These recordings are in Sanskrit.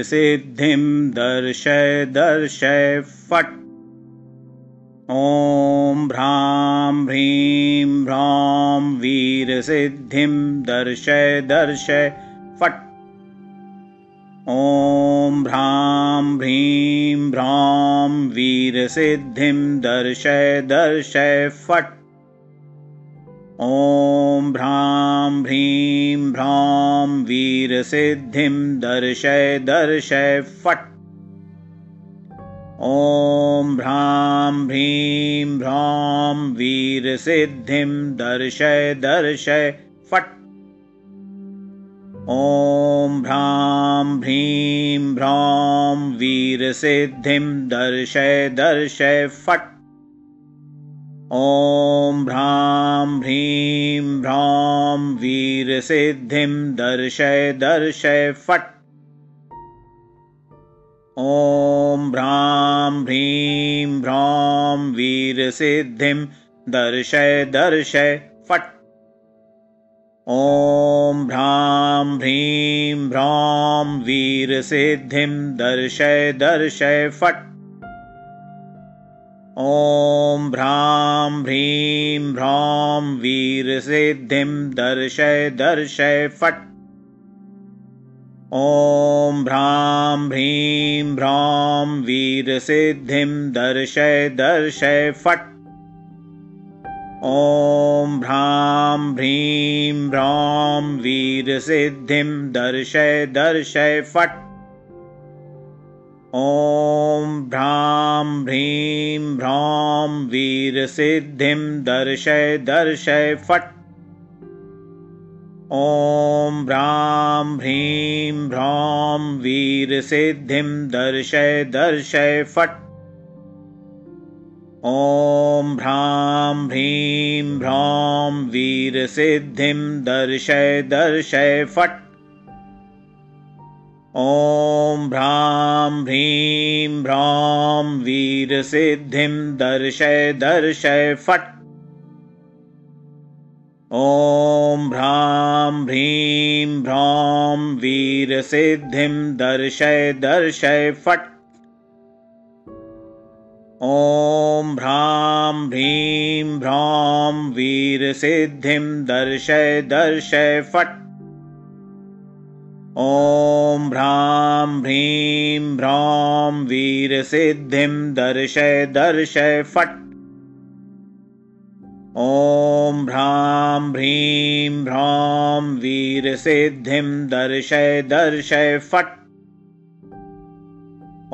वीरसिद्धिं दर्शय दर्शय फट्। ॐ भ्रां ह्रीं भ्रां वीरसिद्धिं दर्शय दर्शय फट्। ॐ भ्रां ह्रीं भ्रां वीरसिद्धिं दर्शय दर्शय फट् ॐ भ्रां ह्रीं भ्रां वीरसिद्धिं दर्शय दर्शय फट्। ॐ भ्रां ह्रीं भ्रां वीरसिद्धिं दर्शय दर्शय फट्। ॐ भ्रां ह्रीं भ्रां वीरसिद्धिं दर्शय दर्शय फट् ॐ भ्रां ह्रीं भ्रां वीरसिद्धिं दर्शय दर्शय फट्। ॐ भ्रां ह्रीं भ्रां वीरसिद्धिं दर्शय दर्शय फट्। ॐ भ्रां ह्रीं भ्रां वीरसिद्धिं दर्शय दर्शय फट् ॐ भ्रां ह्रीं भ्रां वीरसिद्धिं दर्शय दर्शय फट्। ॐ भ्रां ह्रीं भ्रां वीरसिद्धिं दर्शय दर्शय फट्। ॐ भ्रां ह्रीं भ्रां वीरसिद्धिं दर्शय दर्शय फट् ॐ भ्रां ह्रीं भ्रां वीरसिद्धिं दर्शय दर्शय फट्। ॐ भ्रां ह्रीं भ्रां वीरसिद्धिं दर्शय दर्शय फट्। ॐ भ्रां ह्रीं भ्रां वीरसिद्धिं दर्शय दर्शय फट् ॐ भ्रां ह्रीं भ्रां वीरसिद्धिं दर्शय दर्शय फट्। ॐ भ्रां ह्रीं भ्रां वीरसिद्धिं दर्शय दर्शय फट्। ॐ भ्रां ह्रीं भ्रां वीरसिद्धिं दर्शय दर्शय फट् ॐ भ्रां ह्रीं भ्रां वीरसिद्धिं दर्शय दर्शय फट्। ॐ भ्रां ह्रीं भ्रां वीरसिद्धिं दर्शय दर्शय फट्।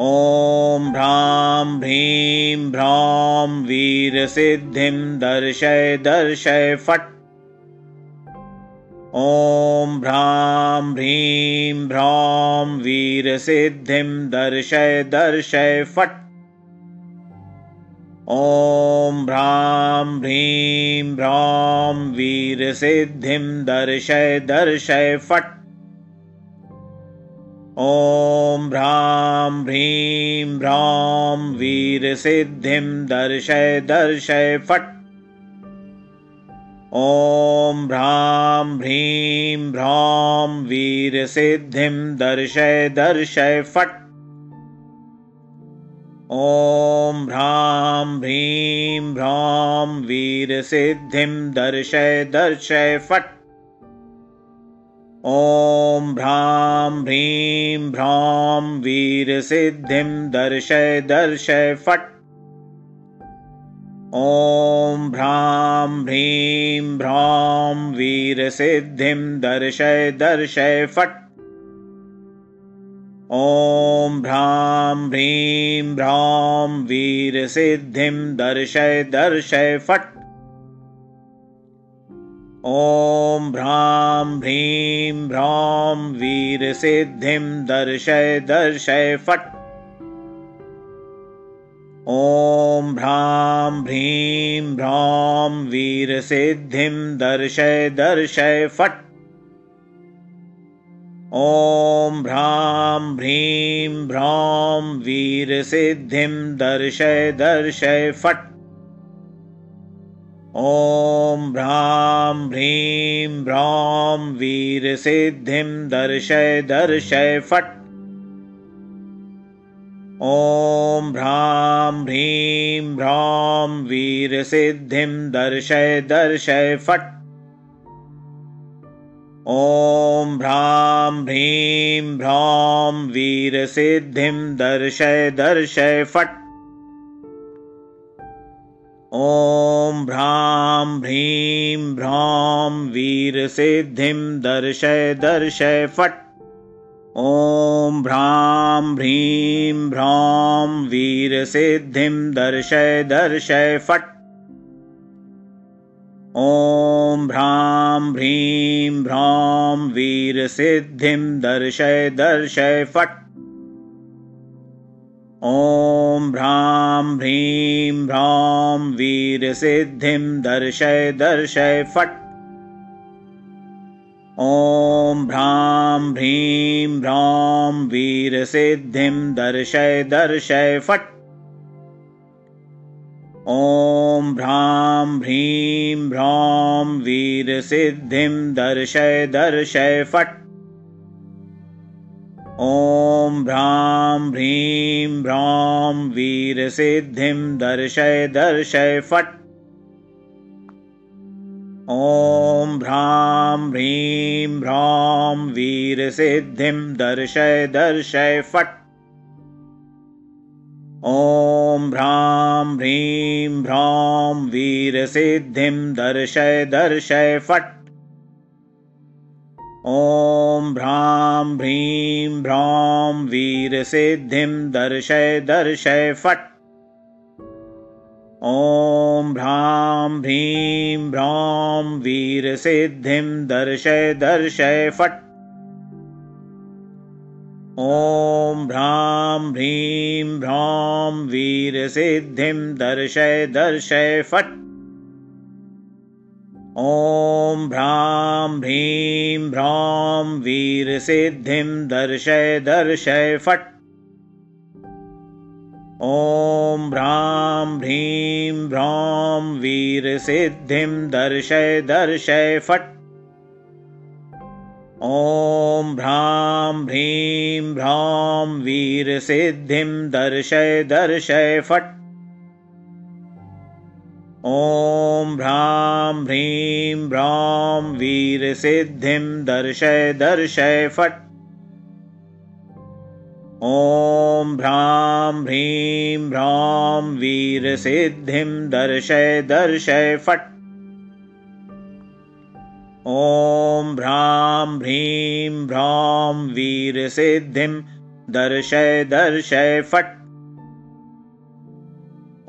ॐ भ्रां ह्रीं भ्रां वीरसिद्धिं दर्शय दर्शय फट् ॐ भ्रां ह्रीं भ्रां वीरसिद्धिं दर्शय दर्शय फट्। ॐ भ्रां ह्रीं भ्रां वीरसिद्धिं दर्शय दर्शय फट्। ॐ भ्रां ह्रीं भ्रां वीरसिद्धिं दर्शय दर्शय फट् ॐ भ्रां ह्रीं भ्रां वीरसिद्धिं दर्शय दर्शय फट्। ॐ भ्रां ह्रीं भ्रां वीरसिद्धिं दर्शय दर्शय फट्। ॐ भ्रां ह्रीं भ्रां वीरसिद्धिं दर्शय दर्शय फट् ॐ भ्रां ह्रीं भ्रां वीरसिद्धिं दर्शय दर्शय फट्। ॐ भ्रां ह्रीं भ्रां वीरसिद्धिं दर्शय दर्शय फट्। ॐ भ्रां ह्रीं भ्रां वीरसिद्धिं दर्शय दर्शय फट् ॐ भ्रां ह्रीं भ्रां वीरसिद्धिं दर्शय दर्शय फट्। ॐ भ्रां ह्रीं भ्रां वीरसिद्धिं दर्शय दर्शय फट्। ॐ भ्रां ह्रीं भ्रां वीरसिद्धिं दर्शय दर्शय फट् ॐ भ्रां ह्रीं भ्रां वीरसिद्धिं दर्शय दर्शय फट्। ॐ भ्रां ह्रीं भ्रां वीरसिद्धिं दर्शय दर्शय फट्। ॐ भ्रां ह्रीं भ्रां वीरसिद्धिं दर्शय दर्शय फट् ॐ भ्रां ह्रीं भ्रां वीरसिद्धिं दर्शय दर्शय फट्। ॐ भ्रां ह्रीं भ्रां वीरसिद्धिं दर्शय दर्शय फट्। ॐ भ्रां ह्रीं भ्रां वीरसिद्धिं दर्शय दर्शय फट् ॐ भ्रां ह्रीं भ्रां वीरसिद्धिं दर्शय दर्शय फट्। ॐ भ्रां ह्रीं भ्रां वीरसिद्धिं दर्शय दर्शय फट्। ॐ भ्रां ह्रीं भ्रां वीरसिद्धिं दर्शय दर्शय फट् ॐ भ्रां ह्रीं भ्रां वीरसिद्धिं दर्शय दर्शय फट्। ॐ भ्रां ह्रीं भ्रां वीरसिद्धिं दर्शय दर्शय फट्। ॐ भ्रां ह्रीं भ्रां वीरसिद्धिं दर्शय दर्शय फट् ॐ भ्रां ह्रीं भ्रां वीरसिद्धिं दर्शय दर्शय फट्। ॐ भ्रां ह्रीं भ्रां वीरसिद्धिं दर्शय दर्शय फट्। ॐ भ्रां ह्रीं भ्रां वीरसिद्धिं दर्शय दर्शय फट् ॐ भ्रां ह्रीं भ्रां वीरसिद्धिं दर्शय दर्शय फट्। ॐ भ्रां ह्रीं भ्रां वीरसिद्धिं दर्शय दर्शय फट्। ॐ भ्रां ह्रीं भ्रां वीरसिद्धिं दर्शय दर्शय फट् ॐ भ्रां ह्रीं भ्रां वीरसिद्धिं दर्शय दर्शय फट्। ॐ भ्रां ह्रीं भ्रां वीरसिद्धिं दर्शय दर्शय फट्।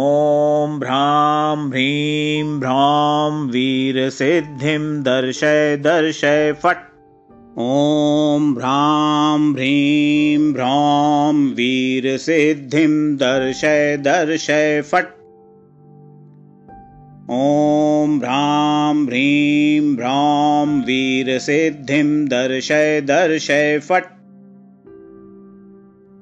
ॐ भ्रां ह्रीं भ्रां वीरसिद्धिं दर्शय दर्शय फट् ॐ भ्रां ह्रीं भ्रां वीरसिद्धिं दर्शय दर्शय फट्। ॐ भ्रां ह्रीं भ्रां वीरसिद्धिं दर्शय दर्शय फट्।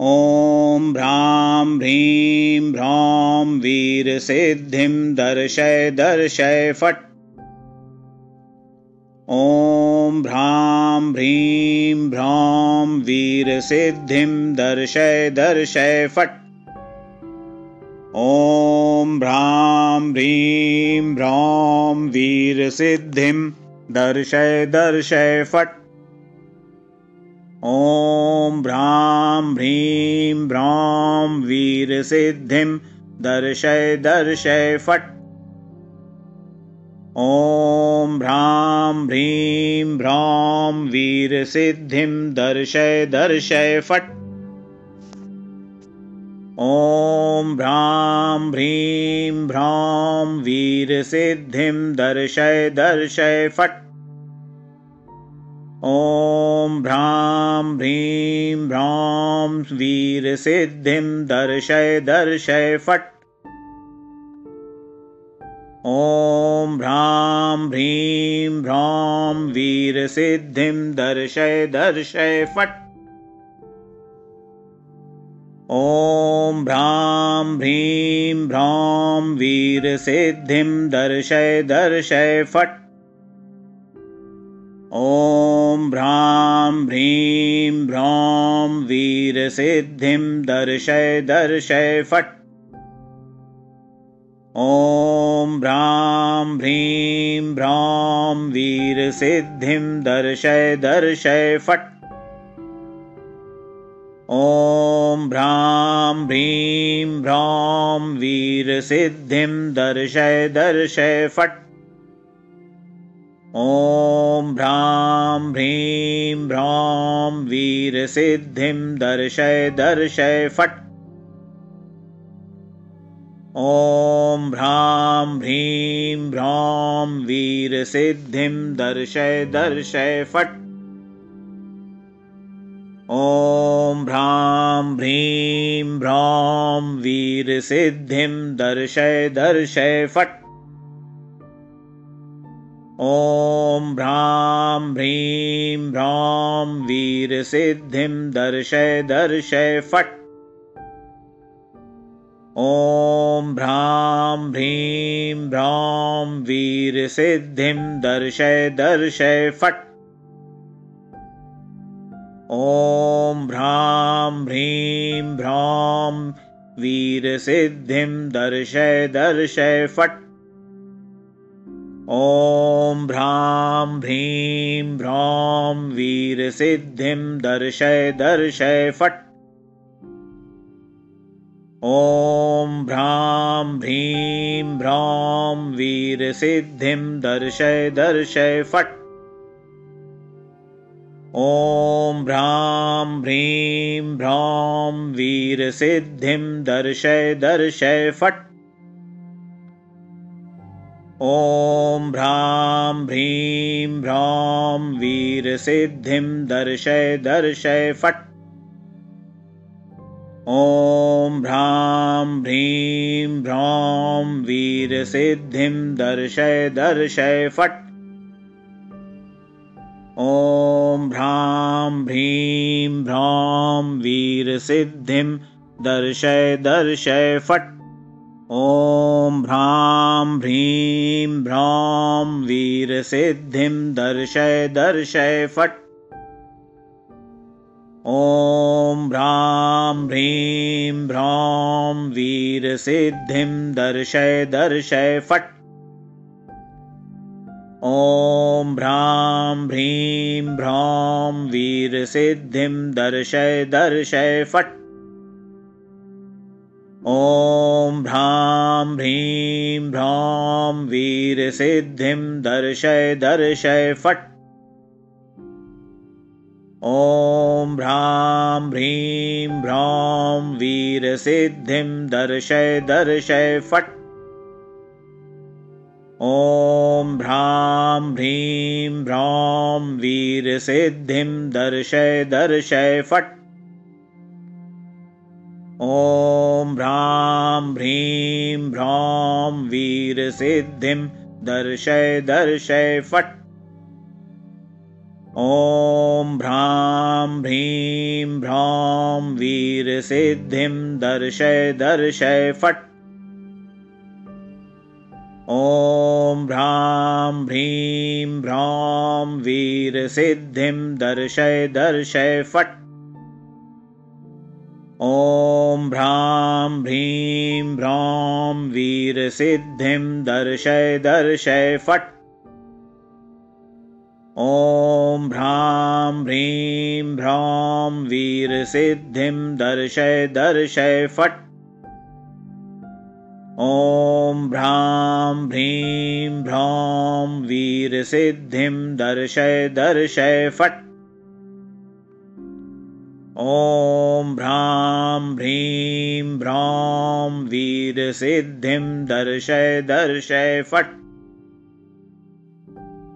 ॐ भ्रां ह्रीं भ्रां वीरसिद्धिं दर्शय दर्शय फट् ॐ भ्रां ह्रीं भ्रां वीरसिद्धिं दर्शय दर्शय फट्। ॐ भ्रां ह्रीं भ्रां वीरसिद्धिं दर्शय दर्शय फट्। ॐ भ्रां ह्रीं भ्रां वीरसिद्धिं दर्शय दर्शय फट् ॐ भ्रां ह्रीं भ्रां वीरसिद्धिं दर्शय दर्शय फट्। ॐ भ्रां ह्रीं भ्रां वीरसिद्धिं दर्शय दर्शय फट्। ॐ भ्रां ह्रीं भ्रां वीरसिद्धिं दर्शय दर्शय फट् ॐ भ्रां ह्रीं भ्रां वीरसिद्धिं दर्शय दर्शय फट्। ॐ भ्रां ह्रीं भ्रां वीरसिद्धिं दर्शय दर्शय फट्। ॐ भ्रां भ्रीं भ्रौं वीरसिद्धिं दर्शय दर्शय फट् ॐ भ्रां भ्रीं भ्रौं वीरसिद्धिं दर्शय दर्शय फट्। ॐ भ्रां भ्रीं भ्रौं वीरसिद्धिं दर्शय दर्शय फट्। ॐ भ्रां भ्रीं भ्रौं वीरसिद्धिं दर्शय दर्शय फट् ॐ भ्रां भ्रीं भ्रौं वीरसिद्धिं दर्शय दर्शय फट्। ॐ भ्रां भ्रीं भ्रौं वीरसिद्धिं दर्शय दर्शय फट्। ॐ भ्रां भ्रीं भ्रौं वीरसिद्धिं दर्शय दर्शय फट् ॐ भ्रां भ्रीं भ्रौं वीरसिद्धिं दर्शय दर्शय फट्। ॐ भ्रां भ्रीं भ्रौं वीरसिद्धिं दर्शय दर्शय फट्। ॐ भ्रां भ्रीं भ्रौं वीरसिद्धिं दर्शय दर्शय फट् ॐ भ्रां भ्रीं भ्रौं वीरसिद्धिं दर्शय दर्शय फट्। ॐ भ्रां भ्रीं भ्रौं वीरसिद्धिं दर्शय दर्शय फट्। ॐ भ्रां भ्रीं भ्रौं वीरसिद्धिं दर्शय दर्शय फट् ॐ भ्रां भ्रीं भ्रौं वीरसिद्धिं दर्शय दर्शय फट्। ॐ भ्रां भ्रीं भ्रौं वीरसिद्धिं दर्शय दर्शय फट्। ॐ भ्रां भ्रीं भ्रौं वीरसिद्धिं दर्शय दर्शय फट् ॐ भ्रां भ्रीं भ्रौं वीरसिद्धिं दर्शय दर्शय फट्। ॐ भ्रां भ्रीं भ्रौं वीरसिद्धिं दर्शय दर्शय फट्। ॐ भ्रां भ्रीं भ्रौं वीरसिद्धिं दर्शय दर्शय फट् ॐ भ्रां भ्रीं भ्रौं वीरसिद्धिं दर्शय दर्शय फट्। ॐ भ्रां भ्रीं भ्रौं वीरसिद्धिं दर्शय दर्शय फट्। ॐ भ्रां भ्रीं भ्रौं वीरसिद्धिं दर्शय दर्शय फट् ॐ भ्रां भ्रीं भ्रौं वीरसिद्धिं दर्शय दर्शय फट्। ॐ भ्रां भ्रीं भ्रौं वीरसिद्धिं दर्शय दर्शय फट्। ॐ भ्रां भ्रीं भ्रौं वीरसिद्धिं दर्शय दर्शय फट् ॐ भ्रां भ्रीं भ्रौं वीरसिद्धिं दर्शय दर्शय फट्। ॐ भ्रां भ्रीं भ्रौं वीरसिद्धिं दर्शय दर्शय फट्। ॐ भ्रां भ्रीं भ्रौं वीरसिद्धिं दर्शय दर्शय फट्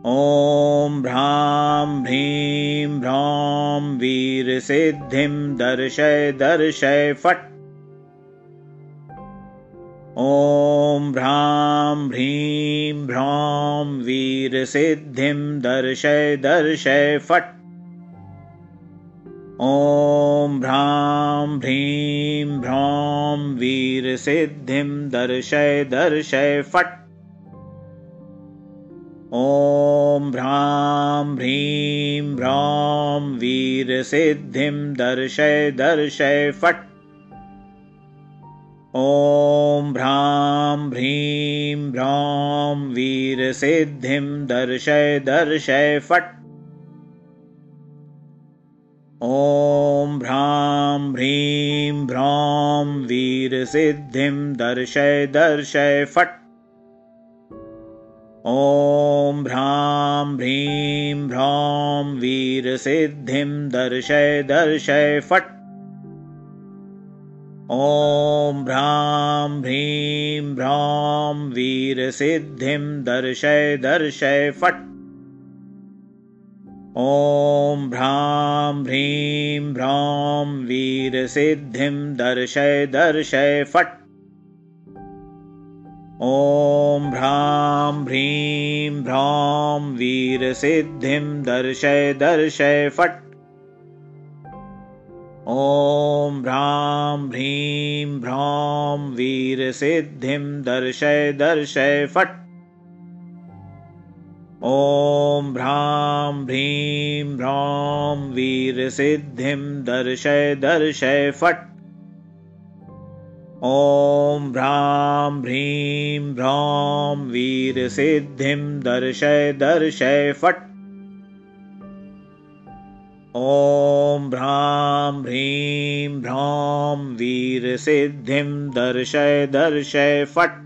ॐ भ्रां भ्रीं भ्रौं वीरसिद्धिं दर्शय दर्शय फट्। ॐ भ्रां भ्रीं भ्रौं वीरसिद्धिं दर्शय दर्शय फट्। ॐ भ्रां भ्रीं भ्रौं वीरसिद्धिं दर्शय दर्शय फट् ॐ भ्रां ह्रीं भ्रां वीरसिद्धिं दर्शय दर्शय फट्। ॐ भ्रां ह्रीं भ्रां वीरसिद्धिं दर्शय दर्शय फट्। ॐ भ्रां ह्रीं भ्रां वीरसिद्धिं दर्शय दर्शय फट् ॐ भ्रां ह्रीं भ्रां वीरसिद्धिं दर्शय दर्शय फट्। ॐ भ्रां ह्रीं भ्रां वीरसिद्धिं दर्शय दर्शय फट्। ॐ भ्रां ह्रीं भ्रां वीरसिद्धिं दर्शय दर्शय फट् ॐ भ्रां ह्रीं भ्रां वीरसिद्धिं दर्शय दर्शय फट्। ॐ भ्रां ह्रीं भ्रां वीरसिद्धिं दर्शय दर्शय फट्। ॐ भ्रां ह्रीं भ्रां वीरसिद्धिं दर्शय दर्शय फट् ॐ भ्रां ह्रीं भ्रां वीरसिद्धिं दर्शय दर्शय फट्। ॐ भ्रां ह्रीं भ्रां वीरसिद्धिं दर्शय दर्शय फट्